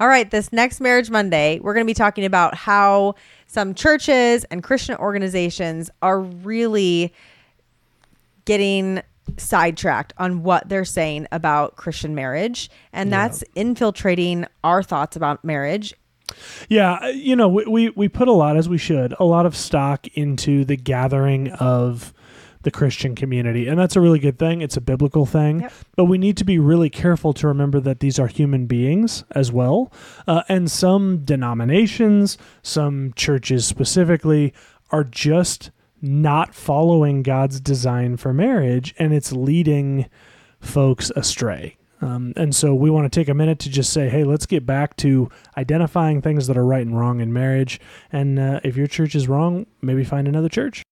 All right, this next Marriage Monday, we're going to be talking about how some churches and Christian organizations are really getting sidetracked on what they're saying about Christian marriage. And Yeah. that's infiltrating our thoughts about marriage. Yeah, uh, you know, we, we we put a lot as we should, a lot of stock into the gathering of the Christian community, and that's a really good thing. It's a biblical thing, Yep. but we need to be really careful to remember that these are human beings as well, uh, and some denominations, some churches specifically, are just not following God's design for marriage, and it's leading folks astray. Um, and so we want to take a minute to just say, hey, let's get back to identifying things that are right and wrong in marriage. And uh, if your church is wrong, maybe find another church.